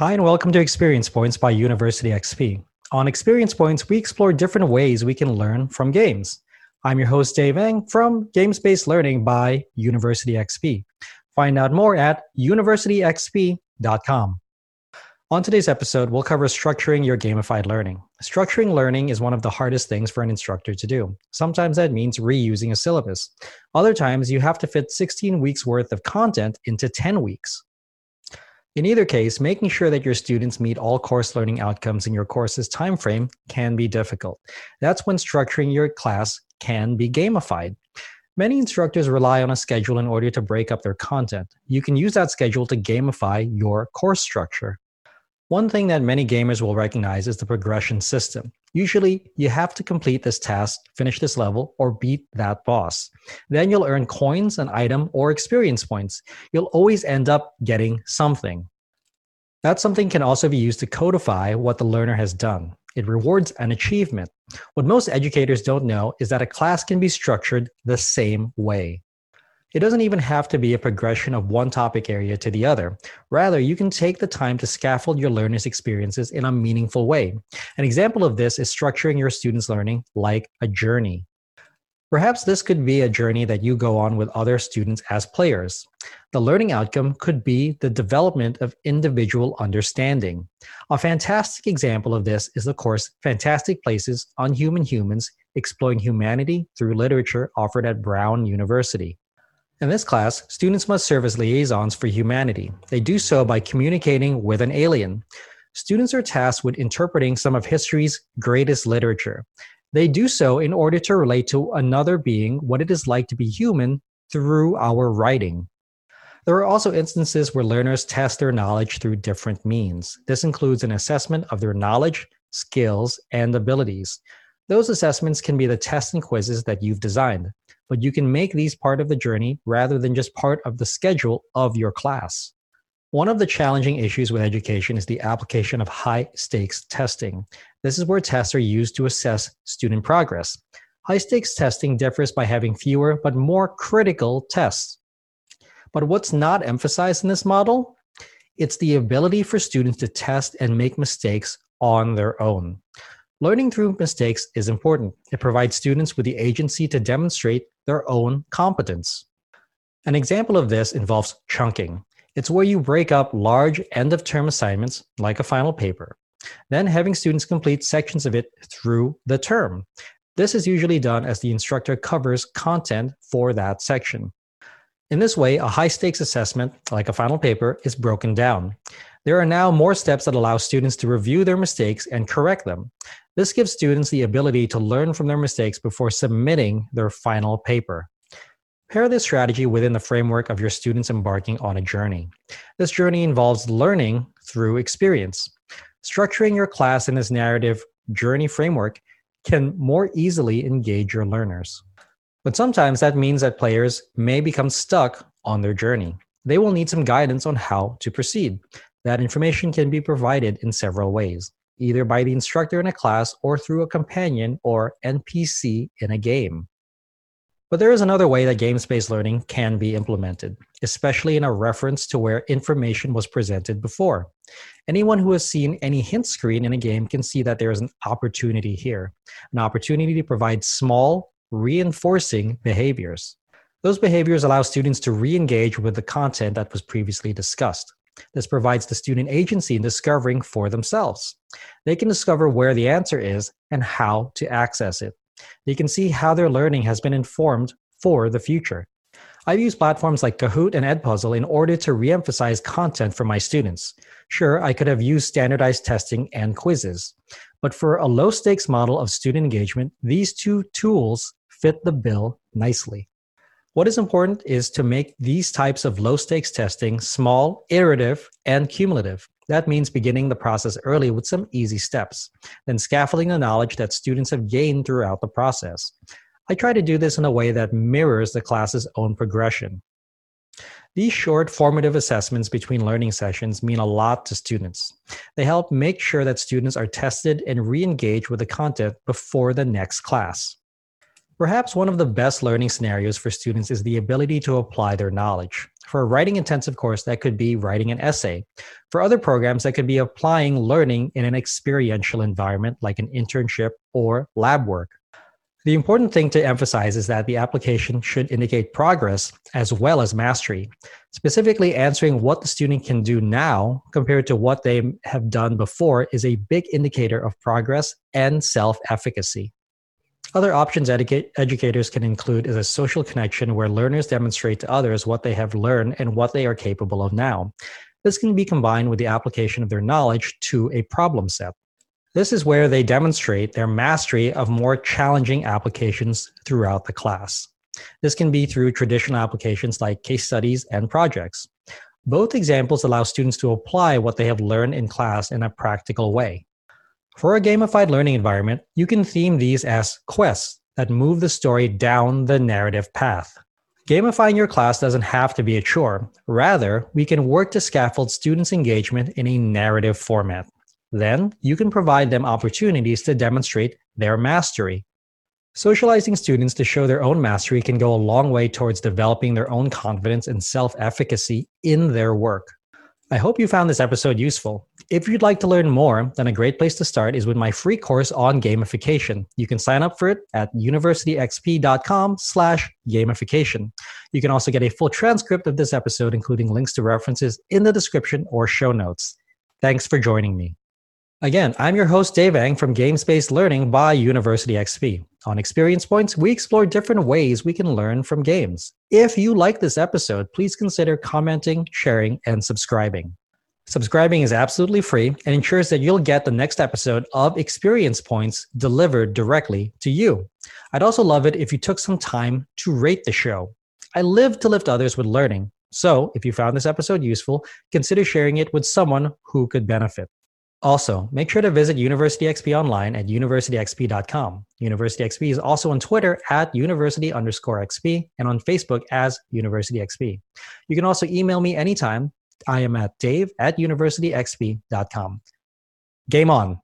Hi, and welcome to Experience Points by University XP. On Experience Points, we explore different ways we can learn from games. I'm your host, Dave Eng from Games Based Learning by University XP. Find out more at universityxp.com. On today's episode, we'll cover structuring your gamified learning. Structuring learning is one of the hardest things for an instructor to do. Sometimes that means reusing a syllabus. Other times, you have to fit 16 weeks worth of content into 10 weeks. In either case, making sure that your students meet all course learning outcomes in your course's timeframe can be difficult. That's when structuring your class can be gamified. Many instructors rely on a schedule in order to break up their content. You can use that schedule to gamify your course structure. One thing that many gamers will recognize is the progression system. Usually, you have to complete this task, finish this level, or beat that boss. Then you'll earn coins, an item, or experience points. You'll always end up getting something. That something can also be used to codify what the learner has done. It rewards an achievement. What most educators don't know is that a class can be structured the same way. It doesn't even have to be a progression of one topic area to the other. Rather, you can take the time to scaffold your learners' experiences in a meaningful way. An example of this is structuring your students' learning like a journey. Perhaps this could be a journey that you go on with other students as players. The learning outcome could be the development of individual understanding. A fantastic example of this is the course Fantastic Places Unhuman Humans Exploring Humanity Through Literature offered at Brown University. In this class, students must serve as liaisons for humanity. They do so by communicating with an alien. Students are tasked with interpreting some of history's greatest literature. They do so in order to relate to another being what it is like to be human through our writing. There are also instances where learners test their knowledge through different means. This includes an assessment of their knowledge, skills, and abilities. Those assessments can be the tests and quizzes that you've designed but you can make these part of the journey rather than just part of the schedule of your class. One of the challenging issues with education is the application of high stakes testing. This is where tests are used to assess student progress. High stakes testing differs by having fewer but more critical tests. But what's not emphasized in this model? It's the ability for students to test and make mistakes on their own. Learning through mistakes is important. It provides students with the agency to demonstrate their own competence. An example of this involves chunking. It's where you break up large end of term assignments, like a final paper, then having students complete sections of it through the term. This is usually done as the instructor covers content for that section. In this way, a high stakes assessment, like a final paper, is broken down. There are now more steps that allow students to review their mistakes and correct them. This gives students the ability to learn from their mistakes before submitting their final paper. Pair this strategy within the framework of your students embarking on a journey. This journey involves learning through experience. Structuring your class in this narrative journey framework can more easily engage your learners. But sometimes that means that players may become stuck on their journey. They will need some guidance on how to proceed. That information can be provided in several ways, either by the instructor in a class or through a companion or NPC in a game. But there is another way that games based learning can be implemented, especially in a reference to where information was presented before. Anyone who has seen any hint screen in a game can see that there is an opportunity here, an opportunity to provide small, reinforcing behaviors. Those behaviors allow students to re engage with the content that was previously discussed. This provides the student agency in discovering for themselves. They can discover where the answer is and how to access it. They can see how their learning has been informed for the future. I've used platforms like Kahoot and Edpuzzle in order to reemphasize content for my students. Sure, I could have used standardized testing and quizzes, but for a low stakes model of student engagement, these two tools fit the bill nicely. What is important is to make these types of low stakes testing small, iterative, and cumulative. That means beginning the process early with some easy steps, then scaffolding the knowledge that students have gained throughout the process. I try to do this in a way that mirrors the class's own progression. These short formative assessments between learning sessions mean a lot to students. They help make sure that students are tested and re engage with the content before the next class. Perhaps one of the best learning scenarios for students is the ability to apply their knowledge. For a writing intensive course, that could be writing an essay. For other programs, that could be applying learning in an experiential environment like an internship or lab work. The important thing to emphasize is that the application should indicate progress as well as mastery, specifically answering what the student can do now compared to what they have done before is a big indicator of progress and self efficacy. Other options educate, educators can include is a social connection where learners demonstrate to others what they have learned and what they are capable of now. This can be combined with the application of their knowledge to a problem set. This is where they demonstrate their mastery of more challenging applications throughout the class. This can be through traditional applications like case studies and projects. Both examples allow students to apply what they have learned in class in a practical way. For a gamified learning environment, you can theme these as quests that move the story down the narrative path. Gamifying your class doesn't have to be a chore. Rather, we can work to scaffold students' engagement in a narrative format. Then, you can provide them opportunities to demonstrate their mastery. Socializing students to show their own mastery can go a long way towards developing their own confidence and self efficacy in their work. I hope you found this episode useful. If you'd like to learn more, then a great place to start is with my free course on gamification. You can sign up for it at universityxp.com slash gamification. You can also get a full transcript of this episode, including links to references in the description or show notes. Thanks for joining me. Again, I'm your host, Dave Eng from Games Based Learning by University XP. On Experience Points, we explore different ways we can learn from games. If you like this episode, please consider commenting, sharing, and subscribing. Subscribing is absolutely free and ensures that you'll get the next episode of Experience Points delivered directly to you. I'd also love it if you took some time to rate the show. I live to lift others with learning. So if you found this episode useful, consider sharing it with someone who could benefit. Also, make sure to visit University XP online at universityxp.com. University XP is also on Twitter at university underscore XP and on Facebook as University XP. You can also email me anytime. I am at dave at universityxp.com. Game on.